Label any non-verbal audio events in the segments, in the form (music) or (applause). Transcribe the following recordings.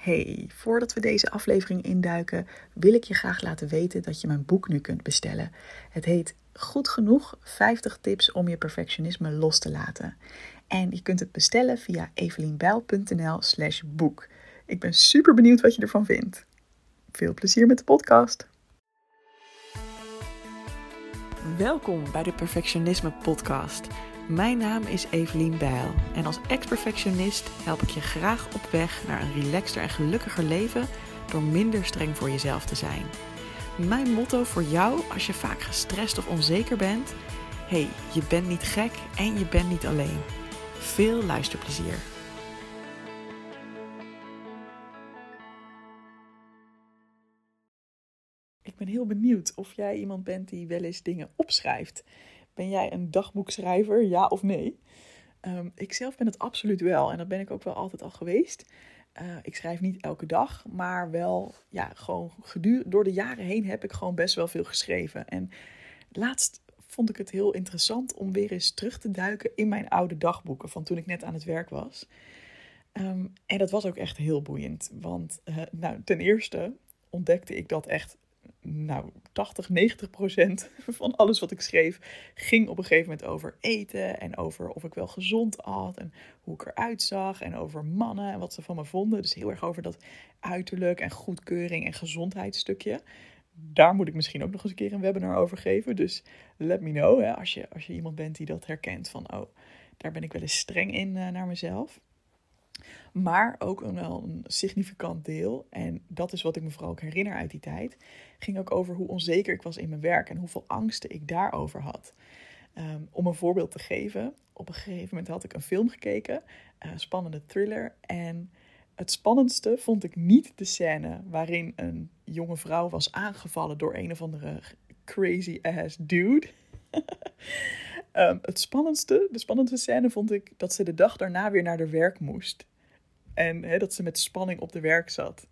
Hey, voordat we deze aflevering induiken, wil ik je graag laten weten dat je mijn boek nu kunt bestellen. Het heet Goed genoeg 50 tips om je perfectionisme los te laten. En je kunt het bestellen via evelienbijl.nl/slash boek. Ik ben super benieuwd wat je ervan vindt. Veel plezier met de podcast. Welkom bij de Perfectionisme Podcast. Mijn naam is Evelien Bijl en als ex-perfectionist help ik je graag op weg naar een relaxter en gelukkiger leven door minder streng voor jezelf te zijn. Mijn motto voor jou als je vaak gestrest of onzeker bent: hey, je bent niet gek en je bent niet alleen. Veel luisterplezier. Ik ben heel benieuwd of jij iemand bent die wel eens dingen opschrijft. Ben jij een dagboekschrijver, ja of nee? Um, ik zelf ben het absoluut wel en dat ben ik ook wel altijd al geweest. Uh, ik schrijf niet elke dag, maar wel, ja, gewoon gedurende door de jaren heen heb ik gewoon best wel veel geschreven. En laatst vond ik het heel interessant om weer eens terug te duiken in mijn oude dagboeken van toen ik net aan het werk was. Um, en dat was ook echt heel boeiend, want uh, nou, ten eerste ontdekte ik dat echt nou, 80, 90 procent (laughs) van alles wat ik schreef ging op een gegeven moment over eten en over of ik wel gezond at en hoe ik eruit zag en over mannen en wat ze van me vonden. Dus heel erg over dat uiterlijk en goedkeuring en gezondheidsstukje. Daar moet ik misschien ook nog eens een keer een webinar over geven. Dus let me know hè, als, je, als je iemand bent die dat herkent van oh, daar ben ik wel eens streng in uh, naar mezelf. Maar ook een, wel een significant deel, en dat is wat ik me vooral ook herinner uit die tijd, ging ook over hoe onzeker ik was in mijn werk en hoeveel angsten ik daarover had. Um, om een voorbeeld te geven, op een gegeven moment had ik een film gekeken, een spannende thriller. En het spannendste vond ik niet de scène waarin een jonge vrouw was aangevallen door een of andere crazy ass dude. um, (laughs) het spannendste, de spannendste scène vond ik dat ze de dag daarna weer naar haar werk moest. En hè, dat ze met spanning op de werk zat.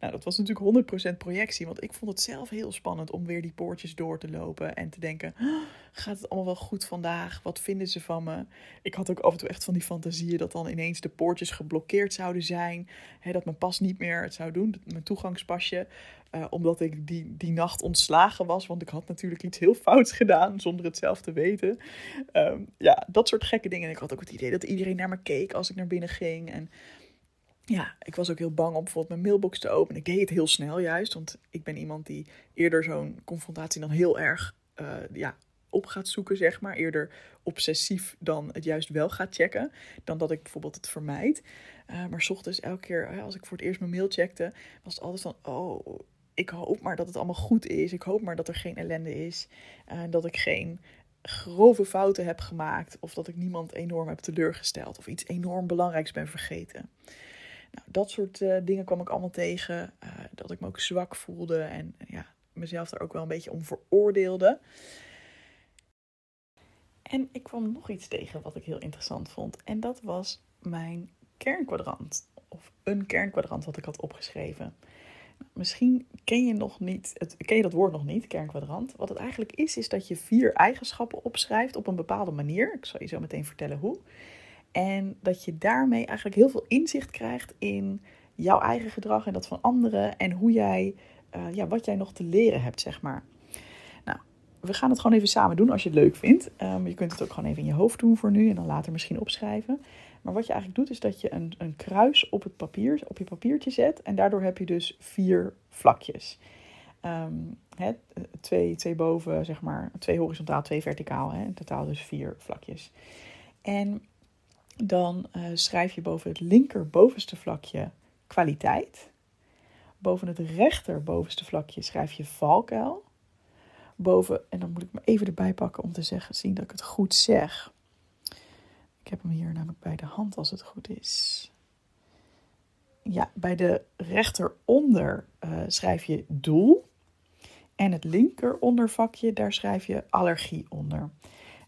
Nou, dat was natuurlijk 100% projectie, want ik vond het zelf heel spannend om weer die poortjes door te lopen en te denken: gaat het allemaal wel goed vandaag? Wat vinden ze van me? Ik had ook af en toe echt van die fantasieën dat dan ineens de poortjes geblokkeerd zouden zijn, hè, dat mijn pas niet meer het zou doen, mijn toegangspasje, uh, omdat ik die, die nacht ontslagen was, want ik had natuurlijk iets heel fouts gedaan zonder het zelf te weten. Um, ja, dat soort gekke dingen. En ik had ook het idee dat iedereen naar me keek als ik naar binnen ging. En ja, ik was ook heel bang om bijvoorbeeld mijn mailbox te openen. Ik deed het heel snel juist, want ik ben iemand die eerder zo'n confrontatie dan heel erg uh, ja, op gaat zoeken, zeg maar. Eerder obsessief dan het juist wel gaat checken, dan dat ik bijvoorbeeld het vermijd. Uh, maar ochtends elke keer, als ik voor het eerst mijn mail checkte, was het altijd van, oh, ik hoop maar dat het allemaal goed is. Ik hoop maar dat er geen ellende is. Dat ik geen grove fouten heb gemaakt. Of dat ik niemand enorm heb teleurgesteld. Of iets enorm belangrijks ben vergeten. Nou, dat soort uh, dingen kwam ik allemaal tegen. Uh, dat ik me ook zwak voelde en ja, mezelf daar ook wel een beetje om veroordeelde. En ik kwam nog iets tegen wat ik heel interessant vond. En dat was mijn kernkwadrant. Of een kernkwadrant wat ik had opgeschreven. Nou, misschien ken je, nog niet het, ken je dat woord nog niet, kernkwadrant. Wat het eigenlijk is, is dat je vier eigenschappen opschrijft op een bepaalde manier. Ik zal je zo meteen vertellen hoe. En dat je daarmee eigenlijk heel veel inzicht krijgt in jouw eigen gedrag en dat van anderen. En hoe jij, uh, ja, wat jij nog te leren hebt, zeg maar. Nou, we gaan het gewoon even samen doen als je het leuk vindt. Um, je kunt het ook gewoon even in je hoofd doen voor nu en dan later misschien opschrijven. Maar wat je eigenlijk doet, is dat je een, een kruis op, het papier, op je papiertje zet. En daardoor heb je dus vier vlakjes. Um, twee, twee boven, zeg maar, twee horizontaal, twee verticaal. Hè, in totaal dus vier vlakjes. En dan uh, schrijf je boven het linker bovenste vlakje kwaliteit. Boven het rechter bovenste vlakje schrijf je valkuil. Boven, en dan moet ik me even erbij pakken om te zeggen, zien dat ik het goed zeg. Ik heb hem hier namelijk bij de hand als het goed is. Ja, bij de rechteronder uh, schrijf je doel. En het linker ondervakje, daar schrijf je allergie onder.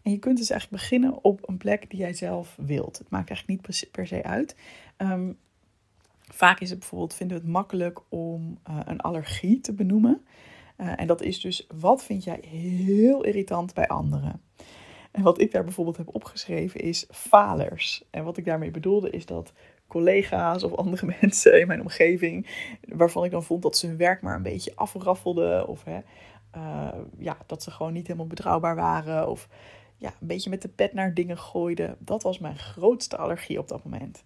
En je kunt dus eigenlijk beginnen op een plek die jij zelf wilt. Het maakt eigenlijk niet per se uit. Um, vaak is het bijvoorbeeld, vinden we het makkelijk om uh, een allergie te benoemen. Uh, en dat is dus, wat vind jij heel irritant bij anderen? En wat ik daar bijvoorbeeld heb opgeschreven is falers. En wat ik daarmee bedoelde is dat collega's of andere (laughs) mensen in mijn omgeving, waarvan ik dan vond dat ze hun werk maar een beetje afraffelden. Of hè, uh, ja, dat ze gewoon niet helemaal betrouwbaar waren. Of ja, een beetje met de pet naar dingen gooiden. Dat was mijn grootste allergie op dat moment.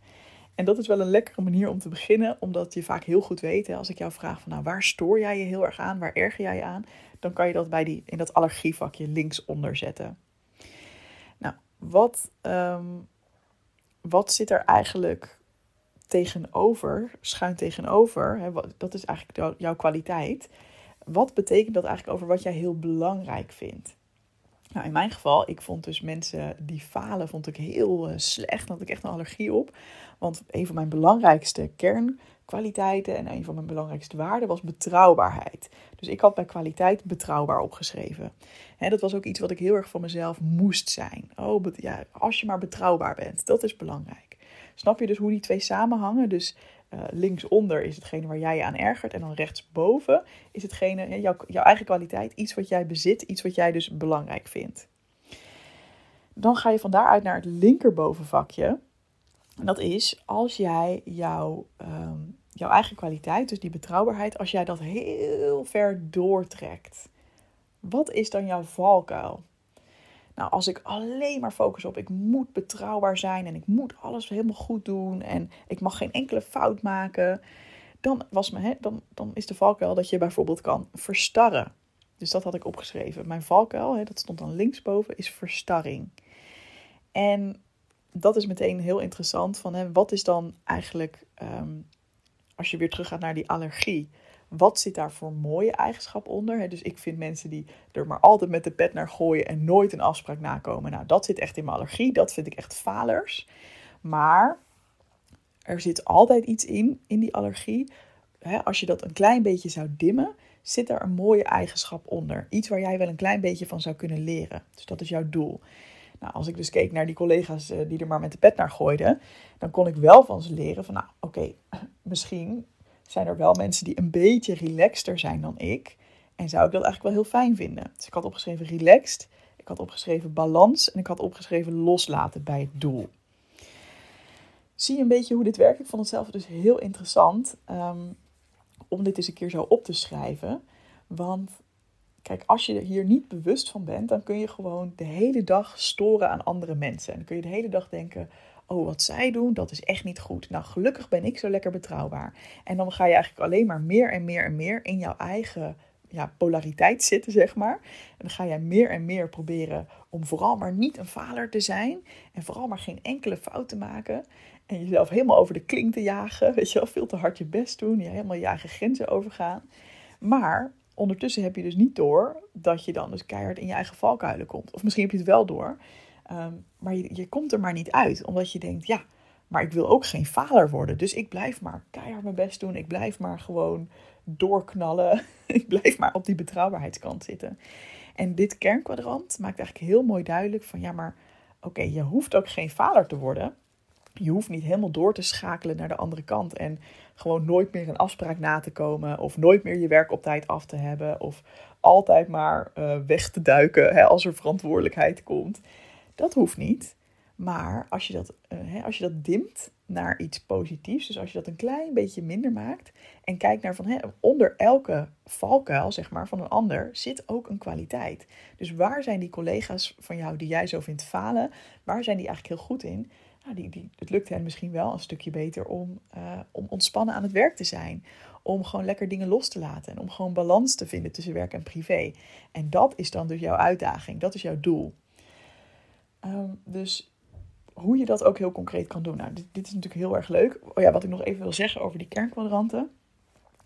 En dat is wel een lekkere manier om te beginnen, omdat je vaak heel goed weet, hè, als ik jou vraag van nou, waar stoor jij je heel erg aan, waar erger jij je aan, dan kan je dat bij die, in dat allergievakje linksonder zetten. Nou, wat, ehm, wat zit er eigenlijk tegenover, schuin tegenover, hè, dat is eigenlijk jouw kwaliteit. Wat betekent dat eigenlijk over wat jij heel belangrijk vindt? Nou, in mijn geval, ik vond dus mensen die falen, vond ik heel uh, slecht. Daar had ik echt een allergie op. Want een van mijn belangrijkste kernkwaliteiten en een van mijn belangrijkste waarden was betrouwbaarheid. Dus ik had bij kwaliteit betrouwbaar opgeschreven. Hè, dat was ook iets wat ik heel erg van mezelf moest zijn. Oh, ja, als je maar betrouwbaar bent, dat is belangrijk. Snap je dus hoe die twee samenhangen? Dus uh, linksonder is hetgene waar jij je aan ergert. En dan rechtsboven is hetgene, jouw, jouw eigen kwaliteit, iets wat jij bezit, iets wat jij dus belangrijk vindt. Dan ga je van daaruit naar het linkerbovenvakje. En dat is als jij jouw, ehm, jouw eigen kwaliteit, dus die betrouwbaarheid, als jij dat heel ver doortrekt. Wat is dan jouw valkuil? Nou, als ik alleen maar focus op ik moet betrouwbaar zijn en ik moet alles helemaal goed doen en ik mag geen enkele fout maken, dan, was hè, dan, dan is de valkuil dat je bijvoorbeeld kan verstarren. Dus dat had ik opgeschreven. Mijn valkuil, hè, dat stond dan linksboven, is verstarring. En dat is meteen heel interessant. Van, hè, wat is dan eigenlijk, ehm, als je weer teruggaat naar die allergie, wat zit daar voor mooie eigenschap onder? Dus ik vind mensen die er maar altijd met de pet naar gooien en nooit een afspraak nakomen. Nou, dat zit echt in mijn allergie. Dat vind ik echt falers. Maar er zit altijd iets in, in die allergie. Als je dat een klein beetje zou dimmen, zit er een mooie eigenschap onder. Iets waar jij wel een klein beetje van zou kunnen leren. Dus dat is jouw doel. Nou, als ik dus keek naar die collega's eh, die er maar met de pet naar gooiden, dan kon ik wel van ze leren van, nou, oké, (clears throat) misschien zijn er wel mensen die een beetje relaxter zijn dan ik. En zou ik dat eigenlijk wel heel fijn vinden. Dus ik had opgeschreven relaxed, ik had opgeschreven balans en ik had opgeschreven loslaten bij het doel. Zie een beetje hoe dit werkt? Ik vond het zelf dus heel interessant um, om dit eens een keer zo op te schrijven. Want kijk, als je hier niet bewust van bent, dan kun je gewoon de hele dag storen aan andere mensen. En dan kun je de hele dag denken: oh, wat zij doen, dat is echt niet goed. Nou, gelukkig ben ik zo lekker betrouwbaar. En dan ga je eigenlijk alleen maar meer en meer en meer in jouw eigen ja, polariteit zitten, zeg maar. En dan ga jij meer en meer proberen om vooral maar niet een faler te zijn. En vooral maar geen enkele fout te maken. En jezelf helemaal over de klink te jagen. (laughs) Weet je wel, veel te hard je best doen. Je helemaal je eigen grenzen overgaan. Maar ondertussen heb je dus niet door dat je dan dus keihard in je eigen valkuilen komt. Of misschien heb je het wel door. Ehm, maar je, komt er maar niet uit, omdat je denkt, ja, maar ik wil ook geen faler worden. Dus ik blijf maar keihard mijn best doen. Ik blijf maar gewoon doorknallen. (laughs) ik blijf maar op die betrouwbaarheidskant zitten. En dit kernkwadrant maakt eigenlijk heel mooi duidelijk van ja, maar oké, je hoeft ook geen faler te worden. Je hoeft niet helemaal door te schakelen naar de andere kant en gewoon nooit meer een afspraak na te komen of nooit meer je werk op tijd af te hebben of altijd maar uh, weg te duiken hè, als er verantwoordelijkheid komt. Dat hoeft niet. Maar als je, dat, uh, hè, als je dat dimt naar iets positiefs, dus als je dat een klein beetje minder maakt en kijkt naar van hè, onder elke valkuil zeg maar, van een ander zit ook een kwaliteit. Dus waar zijn die collega's van jou die jij zo vindt falen, waar zijn die eigenlijk heel goed in? Nou, die, die, het lukt hen misschien wel een stukje beter om, uh, om ontspannen aan het werk te zijn. Om gewoon lekker dingen los te laten. En om gewoon balans te vinden tussen werk en privé. En dat is dan dus jouw uitdaging. Dat is jouw doel. Ehm, dus hoe je dat ook heel concreet kan doen. Nou, dit, is natuurlijk heel erg leuk. Oh ja, wat ik nog even wil zeggen over die kernkwadranten.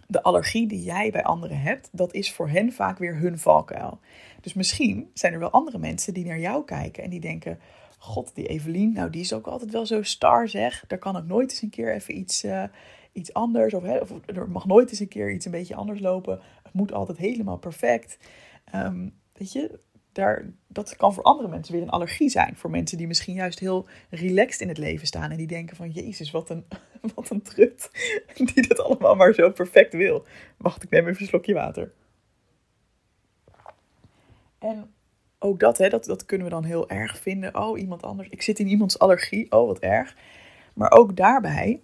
De allergie die jij bij anderen hebt, dat is voor hen vaak weer hun valkuil. Dus misschien zijn er wel andere mensen die naar jou kijken en die denken: God, die Evelien, nou die is ook altijd wel zo star zeg. Daar kan ook nooit eens een keer even iets, uh, iets anders. Of, hè, of, er mag nooit eens een keer iets een beetje anders lopen. Het moet altijd helemaal perfect. Um, weet je, daar, dat kan voor andere mensen weer een allergie zijn. Voor mensen die misschien juist heel relaxed in het leven staan. En die denken van, jezus, wat een, (laughs) wat een trut. (laughs) Die dat allemaal maar zo perfect wil. Wacht, ik neem even een slokje water. En ook dat, hè, dat, dat kunnen we dan heel erg vinden. Oh, iemand anders. Ik zit in iemands allergie. Oh, wat erg. Maar ook daarbij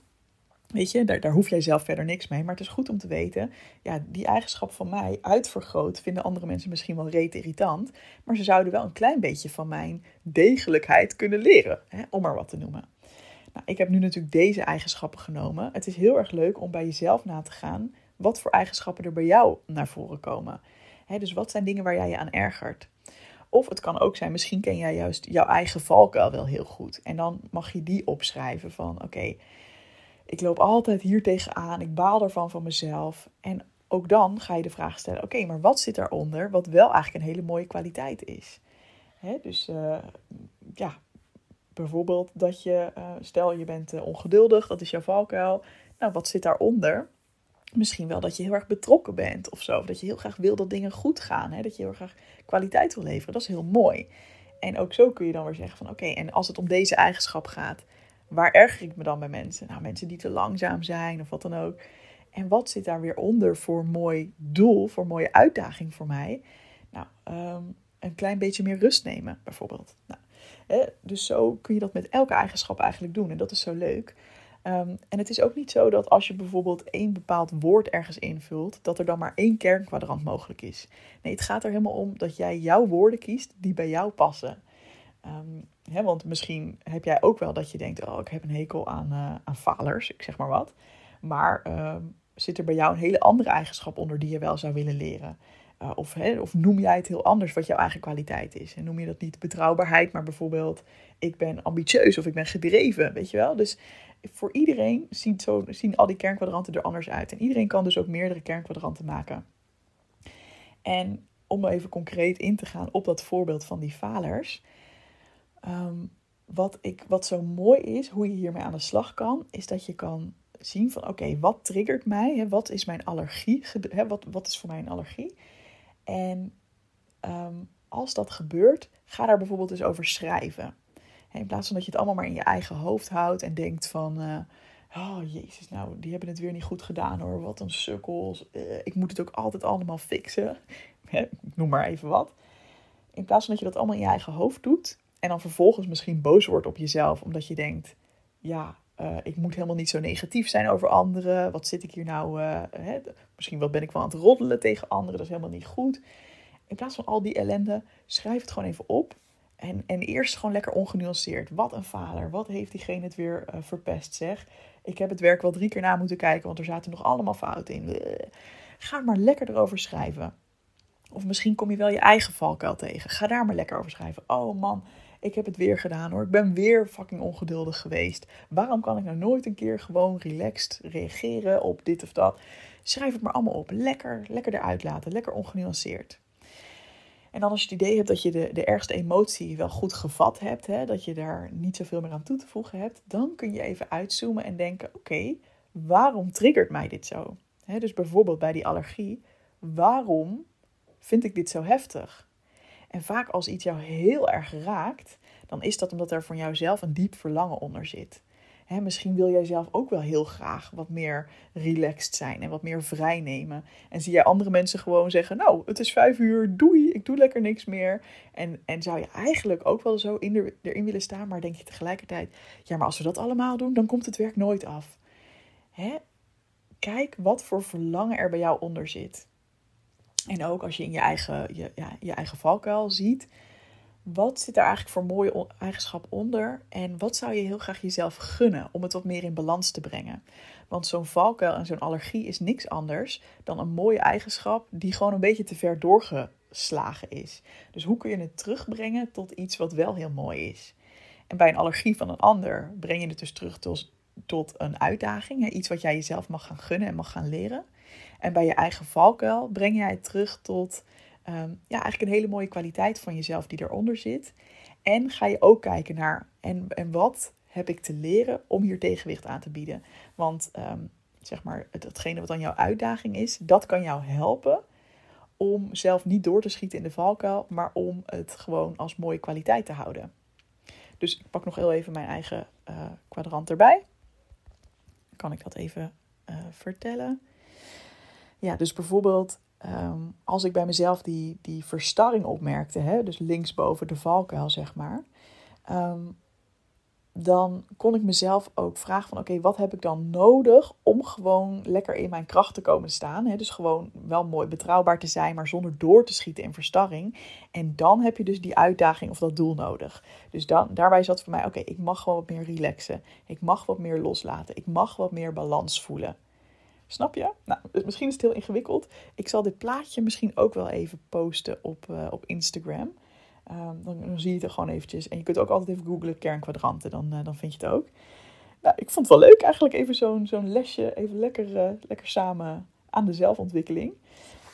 Weet je, daar, hoef jij zelf verder niks mee. Maar het is goed om te weten, ja, die eigenschap van mij uitvergroot vinden andere mensen misschien wel reet irritant. Maar ze zouden wel een klein beetje van mijn degelijkheid kunnen leren, hè, om maar wat te noemen. Nou, ik heb nu natuurlijk deze eigenschappen genomen. Het is heel erg leuk om bij jezelf na te gaan wat voor eigenschappen er bij jou naar voren komen. Hè, dus wat zijn dingen waar jij je aan ergert? Of het kan ook zijn, misschien ken jij juist jouw eigen valkuil wel heel goed. En dan mag je die opschrijven van oké, ik loop altijd hier tegenaan, ik baal ervan van mezelf. En ook dan ga je de vraag stellen, oké, maar wat zit daaronder wat wel eigenlijk een hele mooie kwaliteit is? Hè, dus uh, ja, bijvoorbeeld dat je, uh, stel je bent uh, ongeduldig, dat is jouw valkuil. Nou, wat zit daaronder? Misschien wel dat je heel erg betrokken bent of zo. Dat je heel graag wil dat dingen goed gaan. Hè? Dat je heel graag kwaliteit wil leveren. Dat is heel mooi. En ook zo kun je dan weer zeggen van oké, en als het om deze eigenschap gaat, waar erger ik me dan bij mensen? Nou, mensen die te langzaam zijn of wat dan ook. En wat zit daar weer onder voor mooi doel, voor mooie uitdaging voor mij? Nou, um, een klein beetje meer rust nemen, bijvoorbeeld. Nou, hè, dus zo kun je dat met elke eigenschap eigenlijk doen. En dat is zo leuk. Um, en het is ook niet zo dat als je bijvoorbeeld één bepaald woord ergens invult, dat er dan maar één kernkwadrant mogelijk is. Nee, het gaat er helemaal om dat jij jouw woorden kiest die bij jou passen. Um, want misschien heb jij ook wel dat je denkt, oh, ik heb een hekel aan, uh, aan falers, ik zeg maar wat. Maar um, zit er bij jou een hele andere eigenschap onder die je wel zou willen leren? Uh, of, of noem jij het heel anders wat jouw eigen kwaliteit is? En noem je dat niet betrouwbaarheid, maar bijvoorbeeld ik ben ambitieus of ik ben gedreven, weet je wel? Dus voor iedereen zien, zien al die kernkwadranten er anders uit. En iedereen kan dus ook meerdere kernkwadranten maken. En om even concreet in te gaan op dat voorbeeld van die falers. Um, wat, ik, wat zo mooi is, hoe je hiermee aan de slag kan, is dat je kan zien van oké, wat triggert mij? Hè? Wat is mijn allergie? Hè? Wat, wat is voor mij een allergie? En um, als dat gebeurt, ga daar bijvoorbeeld eens over schrijven. In plaats van dat je het allemaal maar in je eigen hoofd houdt en denkt van... Uh, oh jezus, nou die hebben het weer niet goed gedaan hoor. Wat een sukkels. Uh, ik moet het ook altijd allemaal fixen. (laughs) noem maar even wat. In plaats van dat je dat allemaal in je eigen hoofd doet... en dan vervolgens misschien boos wordt op jezelf... omdat je denkt, ja, uh, ik moet helemaal niet zo negatief zijn over anderen. Wat zit ik hier nou... Hè? Misschien wat ben ik wel aan het roddelen tegen anderen. Dat is helemaal niet goed. In plaats van al die ellende, schrijf het gewoon even op en, en eerst gewoon lekker ongenuanceerd. Wat een vader. Wat heeft diegene het weer uh, verpest, zeg. Ik heb het werk wel drie keer na moeten kijken, want er zaten nog allemaal fouten in. Ga maar lekker erover schrijven. Of misschien kom je wel je eigen valkuil tegen. Ga daar maar lekker over schrijven. Oh man, ik heb het weer gedaan hoor. Ik ben weer fucking ongeduldig geweest. Waarom kan ik nou nooit een keer gewoon relaxed reageren op dit of dat? Schrijf het maar allemaal op. Lekker, lekker eruit laten. Lekker ongenuanceerd. En dan als je het idee hebt dat je de, de ergste emotie wel goed gevat hebt, hè, dat je daar niet zoveel meer aan toe te voegen hebt, dan kun je even uitzoomen en denken: oké, waarom triggert mij dit zo? Dus bijvoorbeeld bij die allergie, waarom vind ik dit zo heftig? En vaak als iets jou heel erg raakt, dan is dat omdat er van jouzelf een diep verlangen onder zit. Misschien wil jij zelf ook wel heel graag wat meer relaxed zijn en wat meer vrij nemen. En zie jij andere mensen gewoon zeggen: Nou, het is vijf uur, doei, ik doe lekker niks meer. En, en zou je eigenlijk ook wel zo in de, erin willen staan, maar denk je tegelijkertijd: Ja, maar als we dat allemaal doen, dan komt het werk nooit af. Kijk wat voor verlangen er bij jou onder zit. En ook als je in je eigen, je, ja, je eigen valkuil ziet, wat zit er eigenlijk voor mooie eigenschap onder? En wat zou je heel graag jezelf gunnen om het wat meer in balans te brengen? Want zo'n valkuil en zo'n allergie is niks anders dan een mooie eigenschap die gewoon een beetje te ver doorgeslagen is. Dus hoe kun je het terugbrengen tot iets wat wel heel mooi is? En bij een allergie van een ander breng je het dus terug tot, tot een uitdaging, iets wat jij jezelf mag gaan gunnen en mag gaan leren. En bij je eigen valkuil breng jij het terug tot um, ja, eigenlijk een hele mooie kwaliteit van jezelf die eronder zit. En ga je ook kijken naar en, en wat heb ik te leren om hier tegenwicht aan te bieden. Want um, zeg maar, het, hetgene wat dan jouw uitdaging is, dat kan jou helpen om zelf niet door te schieten in de valkuil, maar om het gewoon als mooie kwaliteit te houden. Dus ik pak nog heel even mijn eigen uh, kwadrant erbij. Kan ik dat even uh, vertellen? Ja, dus bijvoorbeeld um, als ik bij mezelf die, die verstarring opmerkte, hè, dus linksboven de valkuil zeg maar, um, dan kon ik mezelf ook vragen van oké, wat heb ik dan nodig om gewoon lekker in mijn kracht te komen staan. Dus gewoon wel mooi betrouwbaar te zijn, maar zonder door te schieten in verstarring. En dan heb je dus die uitdaging of dat doel nodig. Dus dan, daarbij zat voor mij oké, ik mag gewoon wat meer relaxen. Ik mag wat meer loslaten. Ik mag wat meer balans voelen. Snap je? Nou, misschien is het heel ingewikkeld. Ik zal dit plaatje misschien ook wel even posten op, uh, op Instagram. Ehm, dan, zie je het er gewoon eventjes. En je kunt ook altijd even googlen kernkwadranten, dan, uh, dan vind je het ook. Nou, ik vond het wel leuk eigenlijk even zo'n zo'n lesje, even lekker, uh, lekker samen aan de zelfontwikkeling.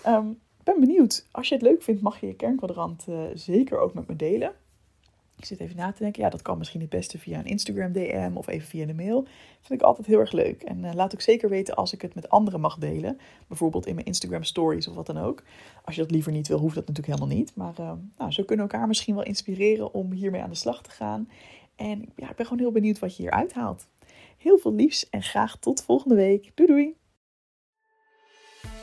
Um, ik ben benieuwd. Als je het leuk vindt, mag je je kernkwadrant zeker ook met me delen. Ik zit even na te denken. Ja, dat kan misschien het beste via een Instagram DM of even via de mail. Vind ik altijd heel erg leuk. En uh, laat ook zeker weten als ik het met anderen mag delen. Bijvoorbeeld in mijn Instagram stories of wat dan ook. Als je dat liever niet wil, hoeft dat natuurlijk helemaal niet. Maar uh, nou, zo kunnen elkaar misschien wel inspireren om hiermee aan de slag te gaan. En ja, ik ben gewoon heel benieuwd wat je hier uithaalt. Heel veel liefs en graag tot volgende week. Doei doei!